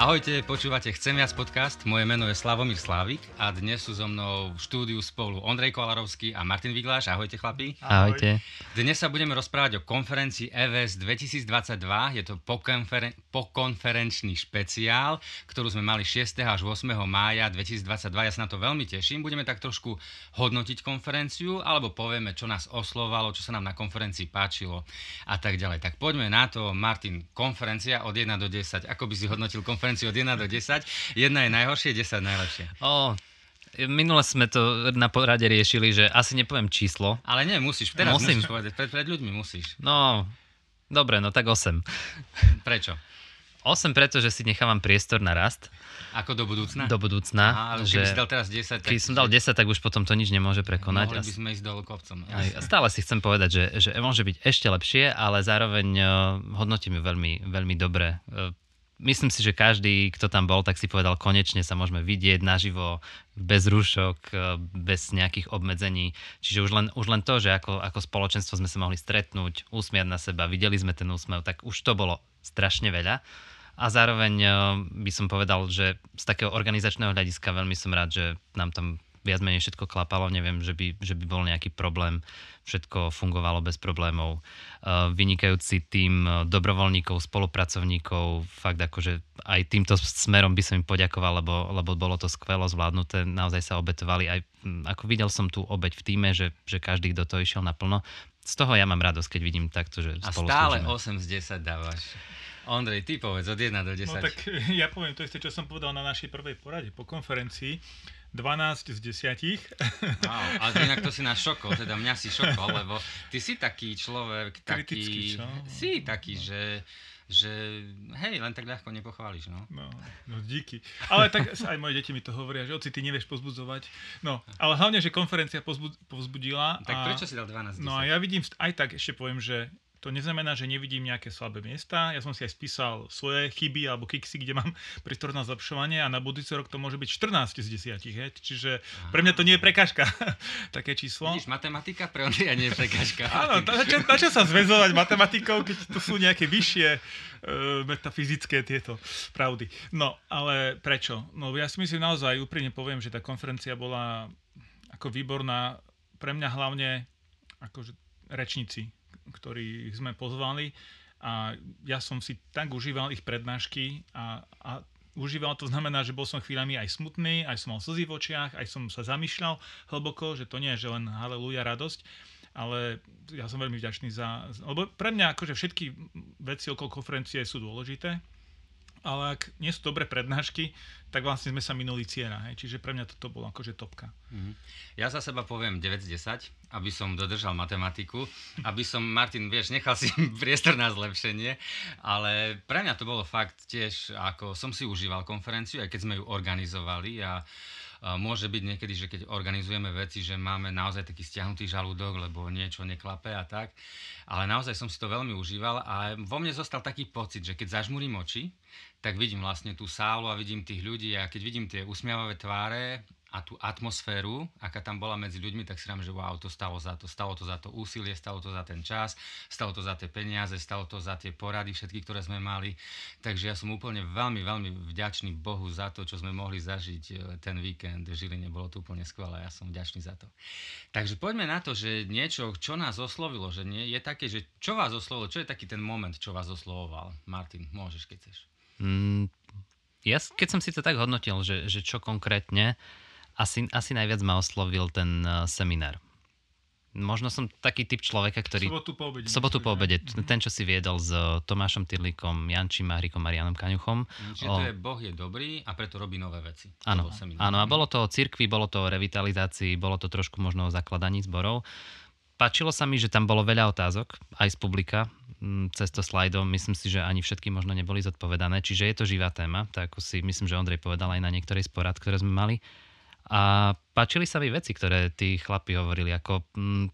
Ahojte, počúvate Chcem viac podcast, moje meno je Slavomír Slávik a dnes sú so mnou v štúdiu spolu Ondrej Kolarovský a Martin Vigláš. Ahojte chlapi. Ahojte. Dnes sa budeme rozprávať o konferencii EVS 2022, je to pokonferen- pokonferenčný špeciál, ktorú sme mali 6. až 8. mája 2022, ja sa na to veľmi teším. Budeme tak trošku hodnotiť konferenciu, alebo povieme, čo nás oslovalo, čo sa nám na konferencii páčilo a tak ďalej. Tak poďme na to, Martin, konferencia od 1 do 10, ako by si hodnotil konferenciu konferenciu od 1 do 10. Jedna je najhoršie, 10 najlepšie. O, Minule sme to na porade riešili, že asi nepoviem číslo. Ale nie, musíš. Teraz Musím. musíš povedať. Pred, pred ľuďmi musíš. No, dobre, no tak 8. Prečo? 8 preto, že si nechávam priestor na rast. Ako do budúcna? Do budúcna. Aha, ale že, si dal teraz 10, tak... Keď som dal 10, tak už potom to nič nemôže prekonať. Mohli by sme ísť dolu kopcom. Aj, stále si chcem povedať, že, že môže byť ešte lepšie, ale zároveň uh, hodnotím ju veľmi, veľmi dobre. Myslím si, že každý, kto tam bol, tak si povedal, konečne sa môžeme vidieť naživo, bez rúšok, e, bez nejakých obmedzení. Čiže už len, už len to, že ako, ako spoločenstvo sme sa mohli stretnúť, usmiať na seba, videli sme ten úsmev, tak už to bolo strašne veľa. A zároveň e, by som povedal, že z takého organizačného hľadiska veľmi som rád, že nám tam viac menej všetko klapalo, neviem, že by, že by bol nejaký problém, všetko fungovalo bez problémov. Uh, vynikajúci tým uh, dobrovoľníkov, spolupracovníkov, fakt akože aj týmto smerom by som im poďakoval, lebo, lebo bolo to skvelo zvládnuté, naozaj sa obetovali. Aj, ako videl som tú obeť v týme, že, že každý, kto to išiel naplno, z toho ja mám radosť, keď vidím takto, že A stále slúžime. 8 z 10 dávaš. Ondrej, ty povedz od 1 do 10. No tak ja poviem to isté, čo som povedal na našej prvej porade po konferencii 12 z 10. Wow, ale inak to si nás šokol, teda mňa si šokol, lebo ty si taký človek, taký, čo? si taký, že že hej, len tak ľahko nepochváliš, no. No, no díky. Ale tak aj moje deti mi to hovoria, že oci, ty nevieš pozbudzovať. No, ale hlavne, že konferencia pozbudila. Tak a, prečo si dal 12 10? No a ja vidím, aj tak ešte poviem, že to neznamená, že nevidím nejaké slabé miesta. Ja som si aj spísal svoje chyby alebo kiksy, kde mám prístor na zlepšovanie a na budúci rok to môže byť 14 z 10. He? Čiže pre mňa to nie je prekážka, také číslo. Vidíš, matematika pre Ondreja nie je prekážka. Áno, na čo, na čo sa zväzovať matematikou, keď to sú nejaké vyššie uh, metafyzické tieto pravdy. No, ale prečo? No ja si myslím naozaj, úprimne poviem, že tá konferencia bola ako výborná pre mňa hlavne akože rečníci ktorých sme pozvali. A ja som si tak užíval ich prednášky a, a užíval to znamená, že bol som chvíľami aj smutný, aj som mal slzy v očiach, aj som sa zamýšľal hlboko, že to nie je že len haleluja, radosť, ale ja som veľmi vďačný za... Lebo pre mňa akože všetky veci okolo konferencie sú dôležité, ale ak nie sú dobré prednášky, tak vlastne sme sa minuli cieľa. Čiže pre mňa toto bolo akože topka. Mm-hmm. Ja za seba poviem 9 z 10, aby som dodržal matematiku, aby som, Martin, vieš, nechal si priestor na zlepšenie, ale pre mňa to bolo fakt tiež, ako som si užíval konferenciu, aj keď sme ju organizovali a Môže byť niekedy, že keď organizujeme veci, že máme naozaj taký stiahnutý žalúdok, lebo niečo neklape a tak. Ale naozaj som si to veľmi užíval a vo mne zostal taký pocit, že keď zažmurím oči, tak vidím vlastne tú sálu a vidím tých ľudí a keď vidím tie usmiavavé tváre a tú atmosféru, aká tam bola medzi ľuďmi, tak si rám, že wow, to stalo za to. Stalo to za to úsilie, stalo to za ten čas, stalo to za tie peniaze, stalo to za tie porady všetky, ktoré sme mali. Takže ja som úplne veľmi, veľmi vďačný Bohu za to, čo sme mohli zažiť e, ten víkend v Žiline. Bolo to úplne skvelé, ja som vďačný za to. Takže poďme na to, že niečo, čo nás oslovilo, že nie, je také, že čo vás oslovilo, čo je taký ten moment, čo vás oslovoval. Martin, môžeš, keď chceš. Mm, ja, keď som si to tak hodnotil, že, že čo konkrétne, asi, asi najviac ma oslovil ten uh, seminár. Možno som taký typ človeka, ktorý... Sobotu po obede. Sobotu po obede. Mm-hmm. Ten, čo si viedol s uh, Tomášom Tyrlikom, Jančím Mahrikom, Marianom Kaňuchom. Čiže o... to je Boh je dobrý a preto robí nové veci. Áno, áno a bolo to o cirkvi, bolo to o revitalizácii, bolo to trošku možno o zakladaní zborov. Páčilo sa mi, že tam bolo veľa otázok, aj z publika, mm, cez to slajdom. Myslím si, že ani všetky možno neboli zodpovedané, čiže je to živá téma, tak ako si myslím, že Ondrej povedal aj na niektorej z porad, ktoré sme mali. A páčili sa mi veci, ktoré tí chlapi hovorili, ako mm,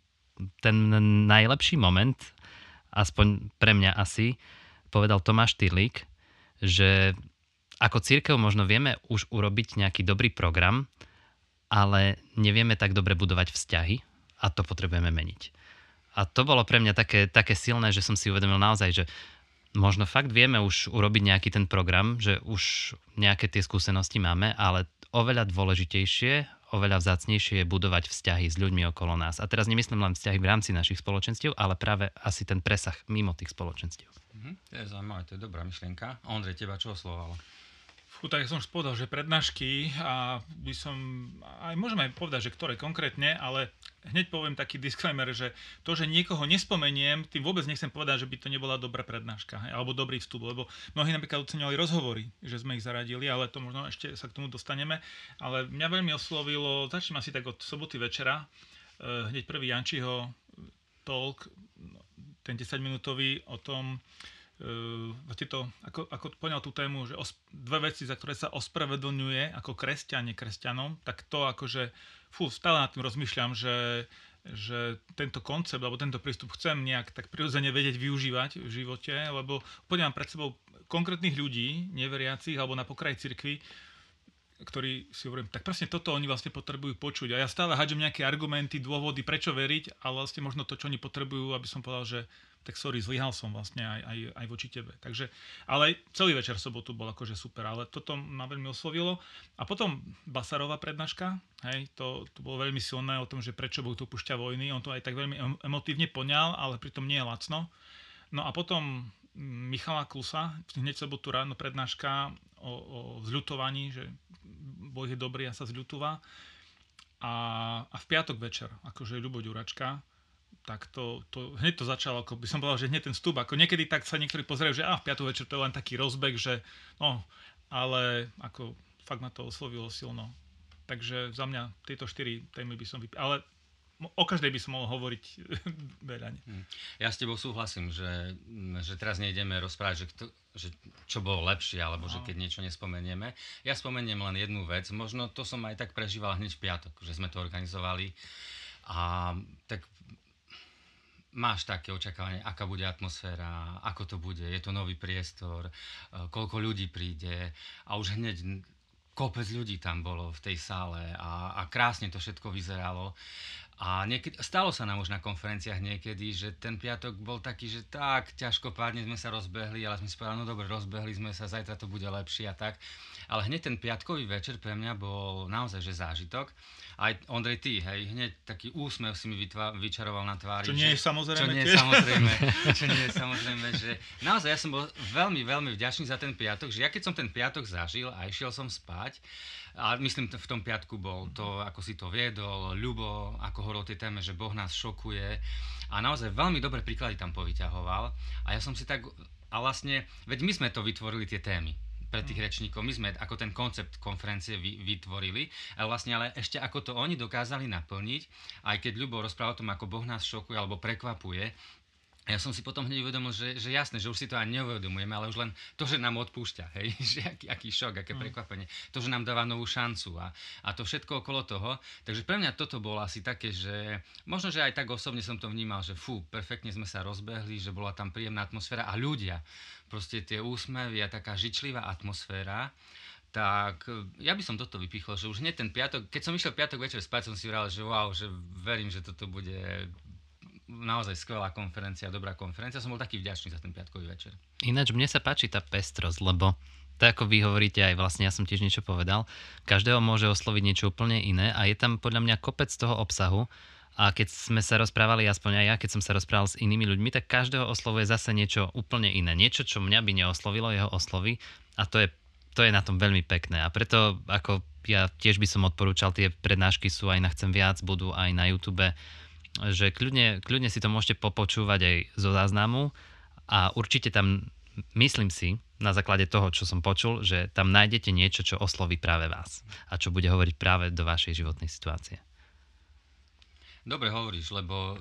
ten najlepší moment, aspoň pre mňa asi, povedal Tomáš Tyrlík, že ako církev možno vieme už urobiť nejaký dobrý program, ale nevieme tak dobre budovať vzťahy a to potrebujeme meniť. A to bolo pre mňa také, také silné, že som si uvedomil naozaj, že možno fakt vieme už urobiť nejaký ten program, že už nejaké tie skúsenosti máme, ale oveľa dôležitejšie, oveľa vzácnejšie je budovať vzťahy s ľuďmi okolo nás. A teraz nemyslím len vzťahy v rámci našich spoločenstiev, ale práve asi ten presah mimo tých spoločenstiev. Mhm, to je zaujímavé, to je dobrá myšlienka. Ondrej, teba čo oslovalo? Fú, tak som už povedal, že prednášky a by som, aj môžeme aj povedať, že ktoré konkrétne, ale hneď poviem taký disclaimer, že to, že niekoho nespomeniem, tým vôbec nechcem povedať, že by to nebola dobrá prednáška, alebo dobrý vstup, lebo mnohí napríklad oceňovali rozhovory, že sme ich zaradili, ale to možno ešte sa k tomu dostaneme. Ale mňa veľmi oslovilo, začnem asi tak od soboty večera, eh, hneď prvý Jančiho talk, ten 10-minútový o tom, uh, to, ako, ako poňal tú tému, že os, dve veci, za ktoré sa ospravedlňuje ako kresťan kresťanom, tak to akože, fú, stále nad tým rozmýšľam, že, že tento koncept, alebo tento prístup chcem nejak tak prirodzene vedieť využívať v živote, lebo podľa pred sebou konkrétnych ľudí, neveriacich alebo na pokraji cirkvi, ktorí si hovorím, tak presne toto oni vlastne potrebujú počuť. A ja stále hádžem nejaké argumenty, dôvody, prečo veriť, ale vlastne možno to, čo oni potrebujú, aby som povedal, že tak sorry, zlyhal som vlastne aj, aj, aj voči tebe. Takže, ale celý večer sobotu bol akože super, ale toto ma veľmi oslovilo. A potom Basarová prednáška, hej, to, to bolo veľmi silné o tom, že prečo Boh tu púšťa vojny, on to aj tak veľmi emotívne poňal, ale pritom nie je lacno. No a potom Michala Klusa, hneď sobotu ráno prednáška o, o zľutovaní, že Boh je dobrý a sa zľutúva. A, a v piatok večer, akože Ľubo Ďuračka, tak to, to, hneď to začalo, ako by som povedal, že hneď ten vstup, ako niekedy tak sa niektorí pozerajú, že a v piatu večer to je len taký rozbeh, že no, ale ako fakt ma to oslovilo silno. Takže za mňa tieto štyri témy by som vypil. Ale o každej by som mohol hovoriť veľa. Hm. Ja s tebou súhlasím, že, že teraz nejdeme rozprávať, že, kto, že čo bolo lepšie, alebo no. že keď niečo nespomenieme. Ja spomeniem len jednu vec, možno to som aj tak prežíval hneď v piatok, že sme to organizovali. A tak máš také očakávanie, aká bude atmosféra, ako to bude, je to nový priestor, e, koľko ľudí príde a už hneď kopec ľudí tam bolo v tej sále a, a krásne to všetko vyzeralo. A niekedy, stalo sa nám už na konferenciách niekedy, že ten piatok bol taký, že tak ťažko pádne sme sa rozbehli, ale sme si povedali, no dobre, rozbehli sme sa, zajtra to bude lepšie a tak. Ale hneď ten piatkový večer pre mňa bol naozaj že zážitok aj Ondrej, ty, hej, hneď taký úsmev si mi vytva, vyčaroval na tvári. Čo nie je samozrejme. Čo nie je samozrejme, čo nie je samozrejme, že naozaj ja som bol veľmi, veľmi vďačný za ten piatok, že ja keď som ten piatok zažil a išiel som spať, a myslím, v tom piatku bol to, ako si to viedol, Ľubo, ako hovoril tej téme, že Boh nás šokuje a naozaj veľmi dobré príklady tam povyťahoval a ja som si tak, a vlastne, veď my sme to vytvorili tie témy, pre tých rečníkov. My sme ako ten koncept konferencie vy, vytvorili, ale vlastne ale ešte ako to oni dokázali naplniť, aj keď Ľubo rozpráva o tom, ako Boh nás šokuje alebo prekvapuje, ja som si potom hneď uvedomil, že, že jasné, že už si to ani neuvedomujeme, ale už len to, že nám odpúšťa, hej, že aký, aký šok, aké mm. prekvapenie, to, že nám dáva novú šancu a, a to všetko okolo toho. Takže pre mňa toto bolo asi také, že možno, že aj tak osobne som to vnímal, že fú, perfektne sme sa rozbehli, že bola tam príjemná atmosféra a ľudia, proste tie úsmevy a taká žičlivá atmosféra tak ja by som toto vypichol, že už hneď ten piatok, keď som išiel piatok večer spať, som si vral, že wow, že verím, že toto bude naozaj skvelá konferencia, dobrá konferencia. Som bol taký vďačný za ten piatkový večer. Ináč mne sa páči tá pestrosť, lebo tak ako vy hovoríte, aj vlastne ja som tiež niečo povedal, každého môže osloviť niečo úplne iné a je tam podľa mňa kopec toho obsahu, a keď sme sa rozprávali, aspoň aj ja, keď som sa rozprával s inými ľuďmi, tak každého oslovuje zase niečo úplne iné. Niečo, čo mňa by neoslovilo, jeho osloví. A to je, to je na tom veľmi pekné. A preto ako ja tiež by som odporúčal, tie prednášky sú aj na Chcem viac, budú aj na YouTube že kľudne, kľudne si to môžete popočúvať aj zo záznamu a určite tam, myslím si, na základe toho, čo som počul, že tam nájdete niečo, čo osloví práve vás a čo bude hovoriť práve do vašej životnej situácie. Dobre hovoríš, lebo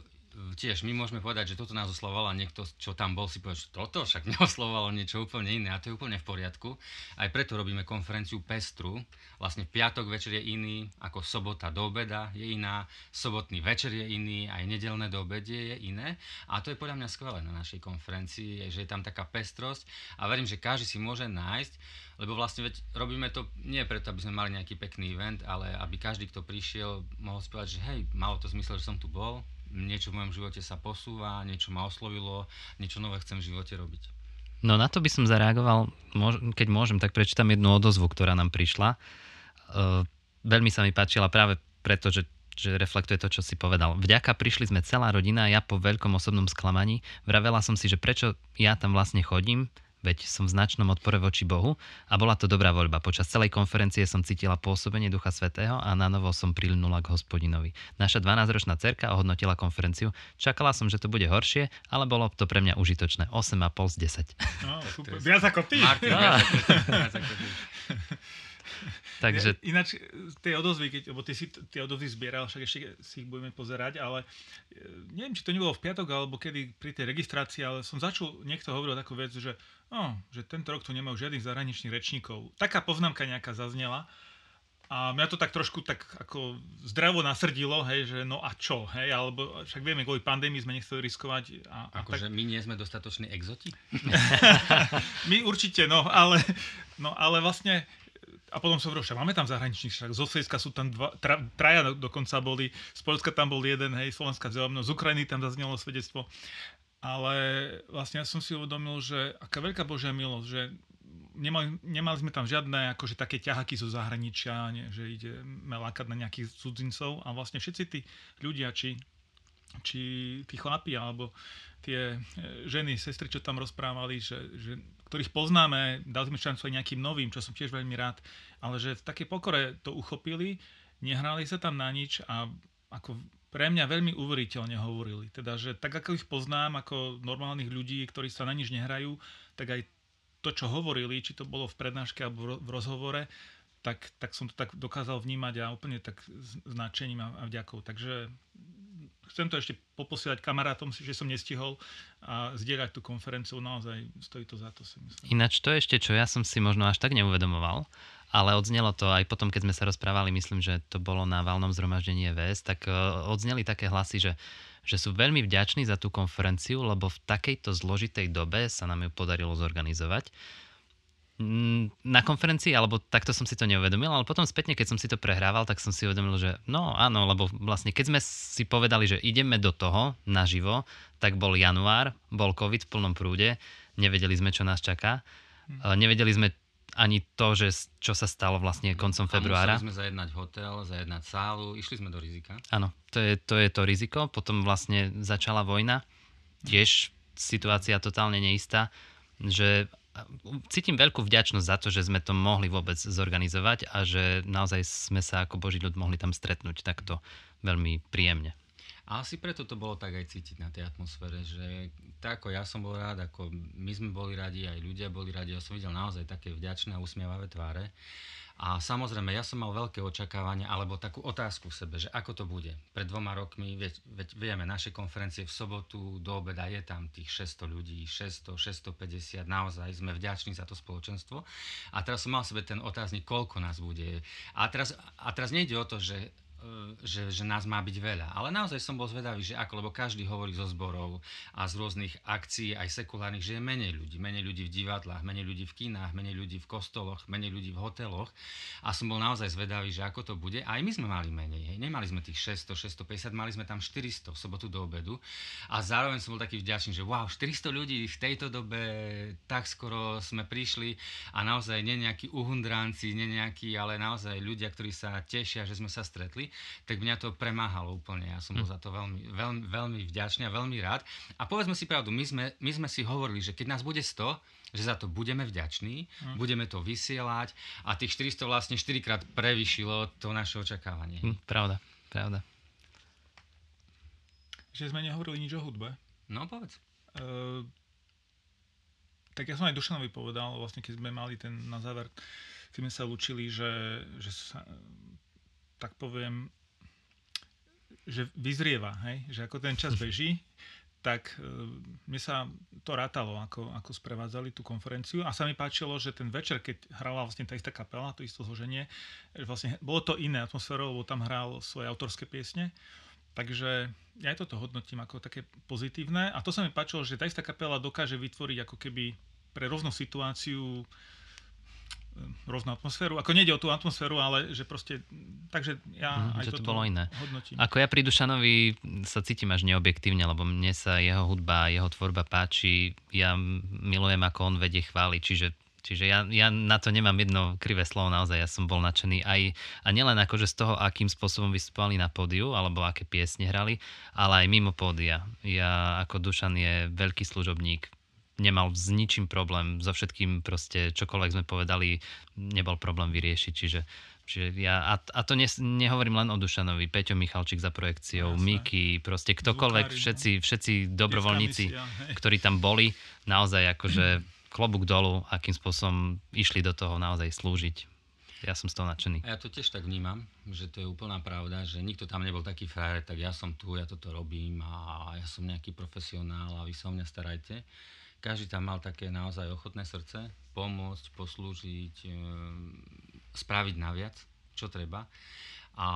tiež my môžeme povedať, že toto nás oslovoval a niekto, čo tam bol, si povedal, že toto však neoslovalo niečo úplne iné a to je úplne v poriadku. Aj preto robíme konferenciu Pestru. Vlastne piatok večer je iný, ako sobota do obeda je iná, sobotný večer je iný, aj nedelné do obedie je iné. A to je podľa mňa skvelé na našej konferencii, že je tam taká pestrosť a verím, že každý si môže nájsť, lebo vlastne veď robíme to nie preto, aby sme mali nejaký pekný event, ale aby každý, kto prišiel, mohol spievať, že hej, malo to zmysel, že som tu bol, niečo v mojom živote sa posúva, niečo ma oslovilo, niečo nové chcem v živote robiť. No na to by som zareagoval, keď môžem, tak prečítam jednu odozvu, ktorá nám prišla. Uh, veľmi sa mi páčila práve preto, že že reflektuje to, čo si povedal. Vďaka prišli sme celá rodina, ja po veľkom osobnom sklamaní. Vravela som si, že prečo ja tam vlastne chodím, veď som v značnom odpore voči Bohu a bola to dobrá voľba. Počas celej konferencie som cítila pôsobenie Ducha Svetého a na novo som prilnula k hospodinovi. Naša 12-ročná cerka ohodnotila konferenciu. Čakala som, že to bude horšie, ale bolo to pre mňa užitočné. 8,5 z 10. No, super. Viac ako ty. Martin, viac ako ty. Takže... Ináč, tie odozvy, keď, lebo ty si tie odozvy zbieral, však ešte si ich budeme pozerať, ale e, neviem, či to nebolo v piatok, alebo kedy pri tej registrácii, ale som začul, niekto hovoril takú vec, že, oh, že tento rok tu nemajú žiadnych zahraničných rečníkov. Taká poznámka nejaká zaznela. A mňa to tak trošku tak ako zdravo nasrdilo, hej, že no a čo, hej, alebo však vieme, kvôli pandémii sme nechceli riskovať. A, a akože tak... my nie sme dostatoční exoti? my určite, no, ale, no, ale vlastne a potom som hovoril, máme tam zahraničných, však zo Slovenska sú tam dva, tra, traja dokonca boli, z Polska tam bol jeden, hej, Slovenská zelená, z Ukrajiny tam zaznelo svedectvo. Ale vlastne ja som si uvedomil, že aká veľká Božia milosť, že nemali, nemali sme tam žiadne akože také ťahaky zo zahraničia, nie, že ideme lákať na nejakých cudzincov a vlastne všetci tí ľudia, či, či tí chlapi alebo tie e, ženy, sestry, čo tam rozprávali, že, že ktorých poznáme, dali sme šancu aj nejakým novým, čo som tiež veľmi rád, ale že v takej pokore to uchopili, nehrali sa tam na nič a ako pre mňa veľmi uveriteľne hovorili. Teda, že tak ako ich poznám, ako normálnych ľudí, ktorí sa na nič nehrajú, tak aj to, čo hovorili, či to bolo v prednáške alebo v rozhovore, tak, tak som to tak dokázal vnímať a úplne tak značením a, a vďakou. Takže chcem to ešte poposielať kamarátom, že som nestihol a zdieľať tú konferenciu, naozaj stojí to za to, si myslím. Ináč to ešte, čo ja som si možno až tak neuvedomoval, ale odznelo to aj potom, keď sme sa rozprávali, myslím, že to bolo na valnom zhromaždení VS, tak e, odzneli také hlasy, že že sú veľmi vďační za tú konferenciu, lebo v takejto zložitej dobe sa nám ju podarilo zorganizovať na konferencii, alebo takto som si to neuvedomil, ale potom spätne, keď som si to prehrával, tak som si uvedomil, že no áno, lebo vlastne keď sme si povedali, že ideme do toho naživo, tak bol január, bol COVID v plnom prúde, nevedeli sme, čo nás čaká, hmm. nevedeli sme ani to, že čo sa stalo vlastne koncom februára. A museli sme zajednať hotel, zajednať sálu, išli sme do rizika. Áno, to je, to je to riziko. Potom vlastne začala vojna, tiež situácia totálne neistá, že cítim veľkú vďačnosť za to, že sme to mohli vôbec zorganizovať a že naozaj sme sa ako Boží ľud mohli tam stretnúť takto veľmi príjemne. A asi preto to bolo tak aj cítiť na tej atmosfére, že tak ako ja som bol rád, ako my sme boli radi, aj ľudia boli radi, ja som videl naozaj také vďačné a usmievavé tváre. A samozrejme, ja som mal veľké očakávania, alebo takú otázku v sebe, že ako to bude. Pred dvoma rokmi, veď, veď vieme, naše konferencie v sobotu do obeda je tam tých 600 ľudí, 600, 650, naozaj sme vďační za to spoločenstvo. A teraz som mal v sebe ten otáznik, koľko nás bude. A teraz, a teraz nejde o to, že že, že nás má byť veľa. Ale naozaj som bol zvedavý, že ako, lebo každý hovorí zo zborov a z rôznych akcií, aj sekulárnych, že je menej ľudí. Menej ľudí v divadlách, menej ľudí v kinách, menej ľudí v kostoloch, menej ľudí v hoteloch. A som bol naozaj zvedavý, že ako to bude. Aj my sme mali menej. Hej. Nemali sme tých 600, 650, mali sme tam 400 v sobotu do obedu. A zároveň som bol taký vďačný, že wow, 400 ľudí v tejto dobe tak skoro sme prišli a naozaj nie nejakí uhundránci, nie nejakí, ale naozaj ľudia, ktorí sa tešia, že sme sa stretli tak mňa to premáhalo úplne. Ja som bol hm. za to veľmi, veľmi, veľmi vďačný a veľmi rád. A povedzme si pravdu, my sme, my sme si hovorili, že keď nás bude 100, že za to budeme vďační, mm. budeme to vysielať a tých 400 vlastne 4 krát prevyšilo to naše očakávanie. Mm, pravda, pravda. Že sme nehovorili nič o hudbe. No, povedz. Uh, tak ja som aj Dušanovi povedal, vlastne keď sme mali ten na záver, keď sme sa učili, že, že sa, tak poviem, že vyzrieva, hej? že ako ten čas beží, tak e, mne sa to rátalo, ako, ako sprevádzali tú konferenciu. A sa mi páčilo, že ten večer, keď hrala vlastne tá istá kapela, to isté zloženie, že vlastne bolo to iné atmosférou, lebo tam hral svoje autorské piesne, takže ja aj toto hodnotím ako také pozitívne. A to sa mi páčilo, že tá istá kapela dokáže vytvoriť ako keby pre rôznu situáciu rôznu atmosféru. Ako nejde o tú atmosféru, ale že proste, takže ja Mhm, aj že to bolo iné. hodnotím. Ako ja pri Dušanovi sa cítim až neobjektívne, lebo mne sa jeho hudba, jeho tvorba páči. Ja milujem, ako on vedie chváli, čiže Čiže ja, ja na to nemám jedno krivé slovo, naozaj ja som bol nadšený aj, a nielen akože z toho, akým spôsobom vystupovali na pódiu, alebo aké piesne hrali, ale aj mimo pódia. Ja ako Dušan je veľký služobník, nemal s ničím problém, so všetkým proste čokoľvek sme povedali, nebol problém vyriešiť, čiže Čiže ja, a, a to ne, nehovorím len o Dušanovi, Peťo Michalčík za projekciou, Jasné. Miky, proste ktokoľvek, Zvukári, no. všetci, všetci dobrovoľníci, misia, ktorí tam boli, naozaj akože klobúk dolu, akým spôsobom išli do toho naozaj slúžiť. Ja som z toho nadšený. A ja to tiež tak vnímam, že to je úplná pravda, že nikto tam nebol taký frajer, tak ja som tu, ja toto robím a ja som nejaký profesionál a vy sa o mňa starajte. Každý tam mal také naozaj ochotné srdce, pomôcť, poslúžiť, ehm, spraviť naviac, čo treba. A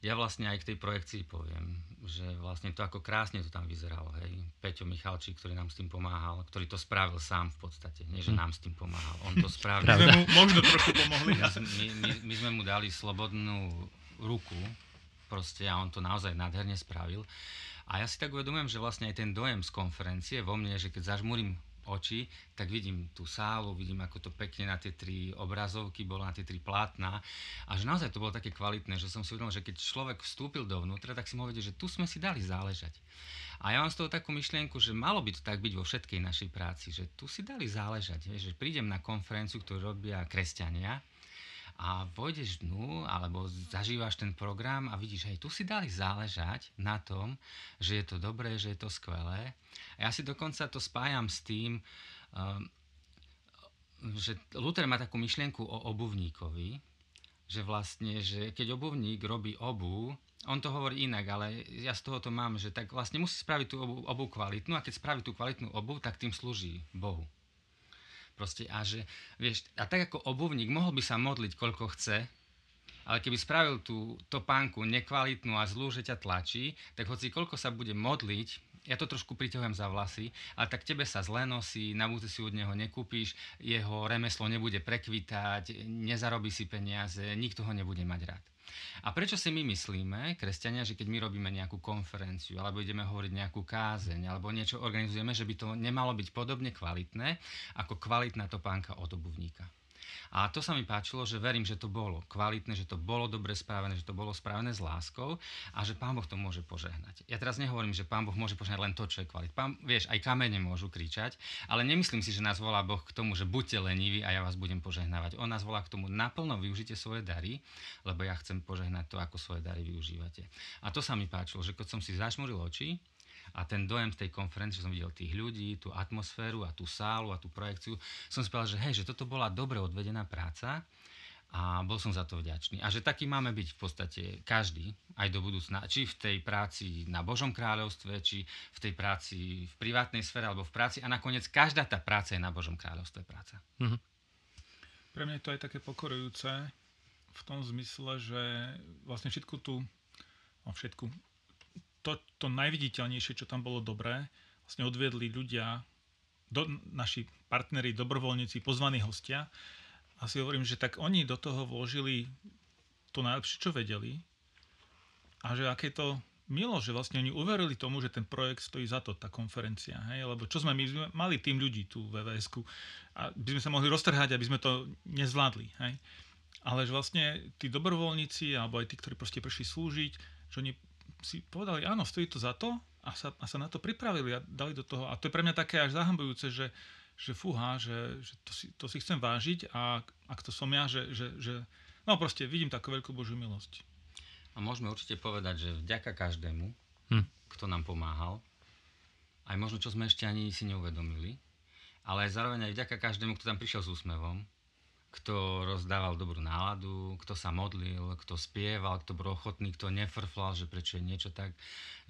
ja vlastne aj k tej projekcii poviem, že vlastne to ako krásne to tam vyzeralo, hej. Peťo Michalčík, ktorý nám s tým pomáhal, ktorý to spravil sám v podstate, nie že nám s tým pomáhal, on to spravil. My sme mu možno trošku pomohli. My, my, my, my sme mu dali slobodnú ruku, proste a on to naozaj nádherne spravil. A ja si tak uvedomujem, že vlastne aj ten dojem z konferencie vo mne, že keď zažmurím oči, tak vidím tú sálu, vidím, ako to pekne na tie tri obrazovky bolo, na tie tri plátna. A že naozaj to bolo také kvalitné, že som si uvedomil, že keď človek vstúpil dovnútra, tak si mohol vedieť, že tu sme si dali záležať. A ja mám z toho takú myšlienku, že malo by to tak byť vo všetkej našej práci, že tu si dali záležať, vieš, že prídem na konferenciu, ktorú robia kresťania a vojdeš dnu, alebo zažívaš ten program a vidíš, hej, tu si dali záležať na tom, že je to dobré, že je to skvelé. A ja si dokonca to spájam s tým, um, že Luther má takú myšlienku o obuvníkovi, že vlastne, že keď obuvník robí obu, on to hovorí inak, ale ja z toho to mám, že tak vlastne musí spraviť tú obu, obu kvalitnú a keď spraví tú kvalitnú obu, tak tým slúži Bohu. Proste a že, vieš, a tak ako obuvník mohol by sa modliť koľko chce, ale keby spravil tú topánku nekvalitnú a zlú, že ťa tlačí, tak hoci koľko sa bude modliť, ja to trošku priťahujem za vlasy, ale tak tebe sa zle nosí, na budúce si od neho nekúpíš, jeho remeslo nebude prekvitať, nezarobí si peniaze, nikto ho nebude mať rád. A prečo si my myslíme, kresťania, že keď my robíme nejakú konferenciu, alebo ideme hovoriť nejakú kázeň, alebo niečo organizujeme, že by to nemalo byť podobne kvalitné, ako kvalitná topánka od obuvníka. A to sa mi páčilo, že verím, že to bolo kvalitné, že to bolo dobre spravené, že to bolo spravené s láskou a že Pán Boh to môže požehnať. Ja teraz nehovorím, že Pán Boh môže požehnať len to, čo je kvalit. Pán, vieš, aj kamene môžu kričať, ale nemyslím si, že nás volá Boh k tomu, že buďte leniví a ja vás budem požehnávať. On nás volá k tomu naplno využite svoje dary, lebo ja chcem požehnať to, ako svoje dary využívate. A to sa mi páčilo, že keď som si zašmuril oči, a ten dojem z tej konferencie, že som videl tých ľudí, tú atmosféru a tú sálu a tú projekciu, som si povedal, že hej, že toto bola dobre odvedená práca a bol som za to vďačný. A že taký máme byť v podstate každý, aj do budúcna, či v tej práci na Božom kráľovstve, či v tej práci v privátnej sfére alebo v práci a nakoniec každá tá práca je na Božom kráľovstve práca. Pre mňa je to aj také pokorujúce v tom zmysle, že vlastne všetku tú, no všetku, to, to najviditeľnejšie, čo tam bolo dobré, vlastne odviedli ľudia, do, naši partneri, dobrovoľníci, pozvaní hostia. A si hovorím, že tak oni do toho vložili to najlepšie, čo vedeli. A že aké to milo, že vlastne oni uverili tomu, že ten projekt stojí za to, tá konferencia. Hej? Lebo čo sme, my sme mali tým ľudí v vvs a by sme sa mohli roztrhať, aby sme to nezvládli. Hej? Ale že vlastne tí dobrovoľníci, alebo aj tí, ktorí proste prišli slúžiť, že oni si povedali, áno, stojí to za to a sa, a sa na to pripravili a dali do toho. A to je pre mňa také až zahambujúce, že, že fúha, že, že to, si, to si chcem vážiť a ak to som ja, že, že, že no proste vidím takú veľkú Božiu milosť. A môžeme určite povedať, že vďaka každému, Hm. kto nám pomáhal, aj možno čo sme ešte ani si neuvedomili, ale aj zároveň aj vďaka každému, kto tam prišiel s úsmevom, kto rozdával dobrú náladu, kto sa modlil, kto spieval, kto bol ochotný, kto nefrflal, že prečo je niečo tak,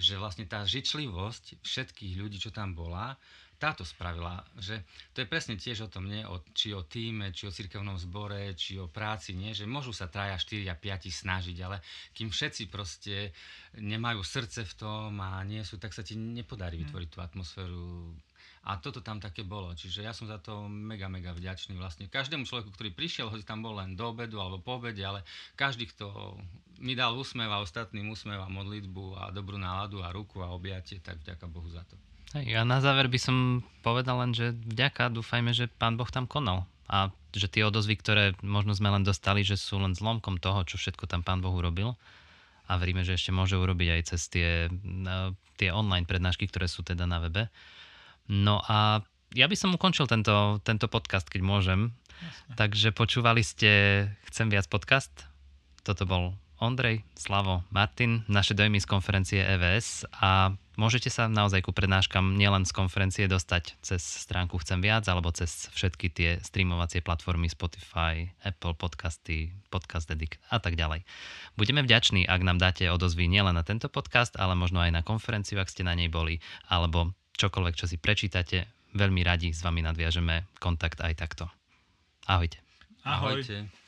že vlastne tá žičlivosť všetkých ľudí, čo tam bola, táto spravila, že to je presne tiež o tom, nie? O, či o týme, či o cirkevnom zbore, či o práci, nie? že môžu sa traja, štyria, piati snažiť, ale kým všetci proste nemajú srdce v tom a nie sú, tak sa ti nepodarí vytvoriť tú atmosféru A toto tam také bolo. Čiže ja som za to mega, mega vďačný vlastne každému človeku, ktorý prišiel, hoci tam bol len do obedu alebo po obede, ale každý, kto mi dal úsmev a ostatným úsmev a modlitbu a dobrú náladu a ruku a objatie, tak vďaka Bohu za to. Hej, a na záver by som povedal len, že vďaka, dúfajme, že pán Boh tam konal. A že tie odozvy, ktoré možno sme len dostali, že sú len zlomkom toho, čo všetko tam pán Boh urobil a veríme, že ešte môže urobiť aj cez tie, tie online prednášky, ktoré sú teda na webe. No a ja by som ukončil tento, tento podcast, keď môžem. Jasne. Takže počúvali ste Chcem viac podcast. Toto bol Ondrej, Slavo, Martin, naše dojmy z konferencie EVS a môžete sa naozaj ku prednáškam nielen z konferencie dostať cez stránku Chcem viac alebo cez všetky tie streamovacie platformy Spotify, Apple Podcasty, Podcast Dedic a tak ďalej. Budeme vďační, ak nám dáte odozvy nielen na tento podcast, ale možno aj na konferenciu, ak ste na nej boli, alebo čokoľvek, čo si prečítate. Veľmi radi s vami nadviažeme kontakt aj takto. Ahojte. Ahoj. Ahojte.